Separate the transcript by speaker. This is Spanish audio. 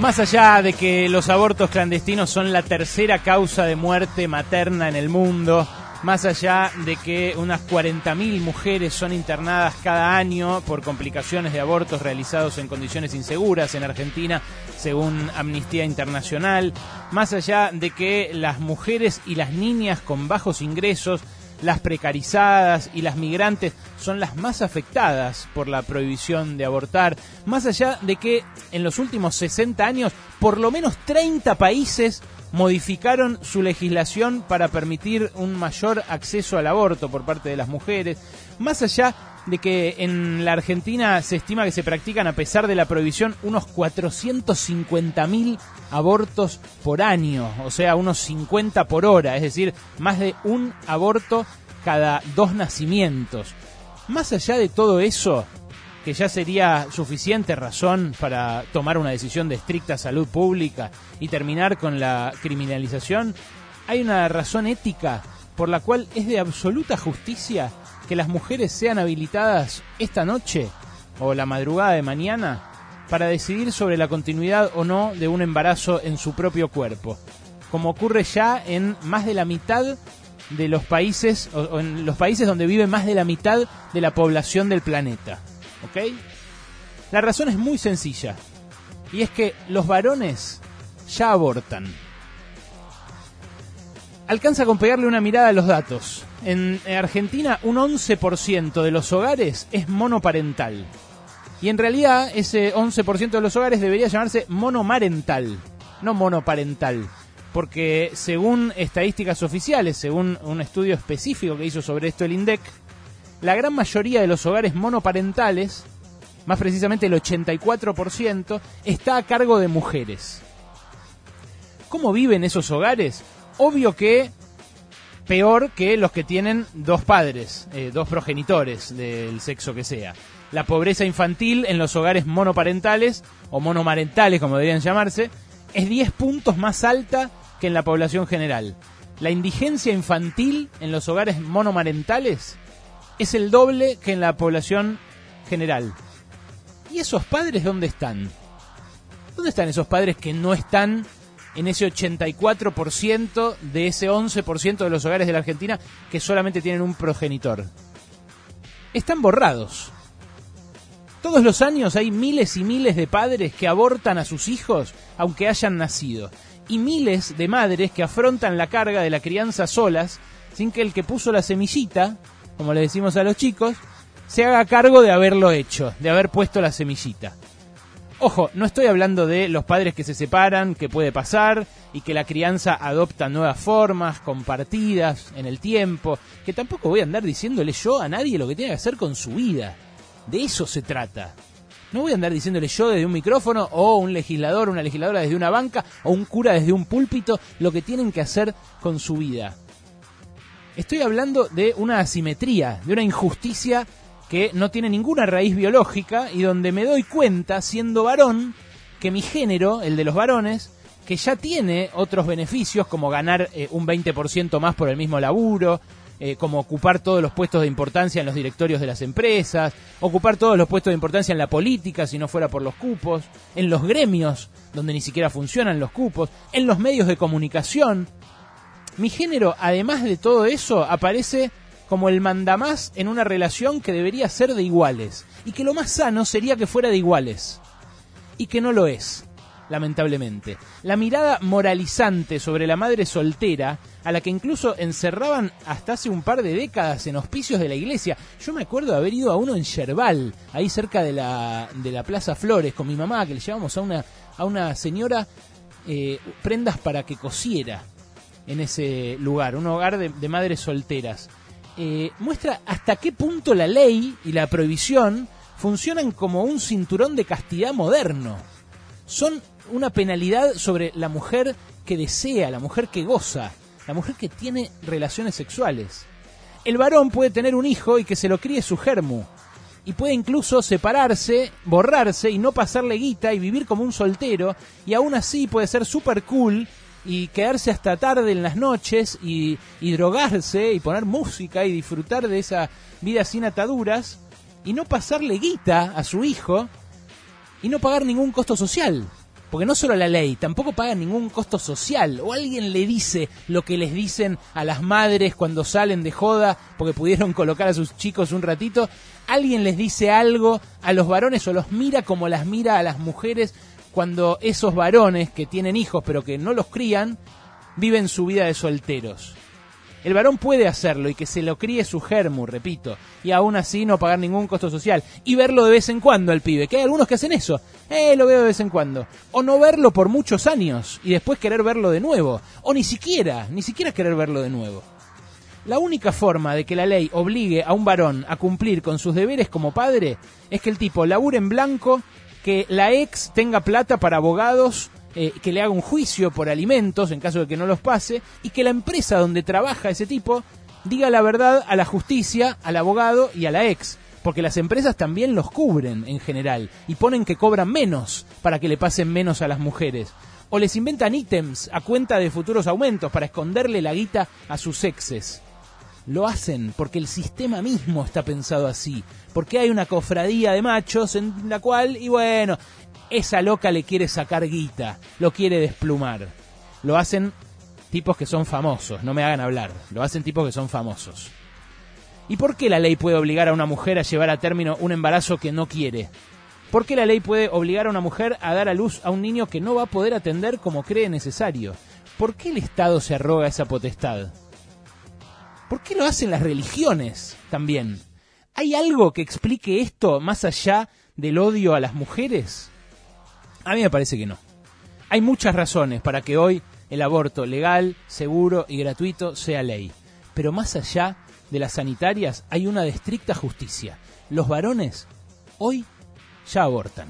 Speaker 1: Más allá de que los abortos clandestinos son la tercera causa de muerte materna en el mundo, más allá de que unas 40.000 mujeres son internadas cada año por complicaciones de abortos realizados en condiciones inseguras en Argentina, según Amnistía Internacional, más allá de que las mujeres y las niñas con bajos ingresos las precarizadas y las migrantes son las más afectadas por la prohibición de abortar, más allá de que en los últimos 60 años por lo menos 30 países modificaron su legislación para permitir un mayor acceso al aborto por parte de las mujeres, más allá de que en la Argentina se estima que se practican, a pesar de la prohibición, unos 450.000 abortos por año, o sea, unos 50 por hora, es decir, más de un aborto cada dos nacimientos. Más allá de todo eso, que ya sería suficiente razón para tomar una decisión de estricta salud pública y terminar con la criminalización, hay una razón ética por la cual es de absoluta justicia que las mujeres sean habilitadas esta noche o la madrugada de mañana para decidir sobre la continuidad o no de un embarazo en su propio cuerpo, como ocurre ya en más de la mitad de los países, o en los países donde vive más de la mitad de la población del planeta. ¿Ok? La razón es muy sencilla, y es que los varones ya abortan. Alcanza con pegarle una mirada a los datos. En Argentina un 11% de los hogares es monoparental. Y en realidad ese 11% de los hogares debería llamarse monomarental, no monoparental. Porque según estadísticas oficiales, según un estudio específico que hizo sobre esto el INDEC, la gran mayoría de los hogares monoparentales, más precisamente el 84%, está a cargo de mujeres. ¿Cómo viven esos hogares? Obvio que peor que los que tienen dos padres, eh, dos progenitores del sexo que sea. La pobreza infantil en los hogares monoparentales o monomarentales, como deberían llamarse, es 10 puntos más alta que en la población general. La indigencia infantil en los hogares monomarentales es el doble que en la población general. ¿Y esos padres dónde están? ¿Dónde están esos padres que no están en ese 84% de ese 11% de los hogares de la Argentina que solamente tienen un progenitor? Están borrados. Todos los años hay miles y miles de padres que abortan a sus hijos aunque hayan nacido. Y miles de madres que afrontan la carga de la crianza solas sin que el que puso la semillita como le decimos a los chicos, se haga cargo de haberlo hecho, de haber puesto la semillita. Ojo, no estoy hablando de los padres que se separan, que puede pasar, y que la crianza adopta nuevas formas, compartidas en el tiempo, que tampoco voy a andar diciéndole yo a nadie lo que tiene que hacer con su vida. De eso se trata. No voy a andar diciéndole yo desde un micrófono, o un legislador, una legisladora desde una banca, o un cura desde un púlpito, lo que tienen que hacer con su vida. Estoy hablando de una asimetría, de una injusticia que no tiene ninguna raíz biológica y donde me doy cuenta, siendo varón, que mi género, el de los varones, que ya tiene otros beneficios como ganar eh, un 20% más por el mismo laburo, eh, como ocupar todos los puestos de importancia en los directorios de las empresas, ocupar todos los puestos de importancia en la política si no fuera por los cupos, en los gremios donde ni siquiera funcionan los cupos, en los medios de comunicación, mi género, además de todo eso, aparece como el mandamás en una relación que debería ser de iguales. Y que lo más sano sería que fuera de iguales. Y que no lo es, lamentablemente. La mirada moralizante sobre la madre soltera, a la que incluso encerraban hasta hace un par de décadas en hospicios de la iglesia. Yo me acuerdo de haber ido a uno en Yerbal, ahí cerca de la, de la Plaza Flores, con mi mamá, que le llevamos a una, a una señora eh, prendas para que cosiera en ese lugar, un hogar de, madres solteras. Eh, muestra hasta qué punto la ley y la prohibición funcionan como un cinturón de castidad moderno. Son una penalidad sobre la mujer que desea, la mujer que goza, la mujer que tiene relaciones sexuales. El varón puede tener un hijo y que se lo críe su germu. Y puede incluso separarse, borrarse y no pasarle guita y vivir como un soltero. Y aún así puede ser super cool y quedarse hasta tarde en las noches y, drogarse y poner música y disfrutar de esa vida sin ataduras y no pasarle guita a su hijo y no pagar ningún costo social. Porque no solo la ley, tampoco pagan ningún costo social. O alguien le dice lo que les dicen a las madres cuando salen de joda porque pudieron colocar a sus chicos un ratito. Alguien les dice algo a los varones o los mira como las mira a las mujeres cuando esos varones que tienen hijos pero que no los crían viven su vida de solteros. El varón puede hacerlo y que se lo críe su germu, repito, y aún así no pagar ningún costo social. Y verlo de vez en cuando al pibe, que hay algunos que hacen eso. Eh, lo veo de vez en cuando. O no verlo por muchos años y después querer verlo de nuevo. O ni siquiera, ni siquiera querer verlo de nuevo. La única forma de que la ley obligue a un varón a cumplir con sus deberes como padre es que el tipo labure en blanco, que la ex tenga plata para abogados eh, que le haga un juicio por alimentos en caso de que no los pase y que la empresa donde trabaja ese tipo diga la verdad a la justicia, al abogado y a la ex. Porque las empresas también los cubren en general y ponen que cobran menos para que le pasen menos a las mujeres. O les inventan ítems a cuenta de futuros aumentos para esconderle la guita a sus exes. Lo hacen porque el sistema mismo está pensado así. Porque hay una cofradía de machos en la cual, y bueno, esa loca le quiere sacar guita, lo quiere desplumar. Lo hacen tipos que son famosos, no me hagan hablar, lo hacen tipos que son famosos. ¿Y por qué la ley puede obligar a una mujer a llevar a término un embarazo que no quiere? ¿Por qué la ley puede obligar a una mujer a dar a luz a un niño que no va a poder atender como cree necesario? ¿Por qué el Estado se arroga esa potestad? ¿Por qué lo hacen las religiones también? ¿Hay algo que explique esto más allá del odio a las mujeres? A mí me parece que no. Hay muchas razones para que hoy el aborto legal, seguro y gratuito sea ley. Pero más allá de las sanitarias hay una de estricta justicia. Los varones hoy ya abortan.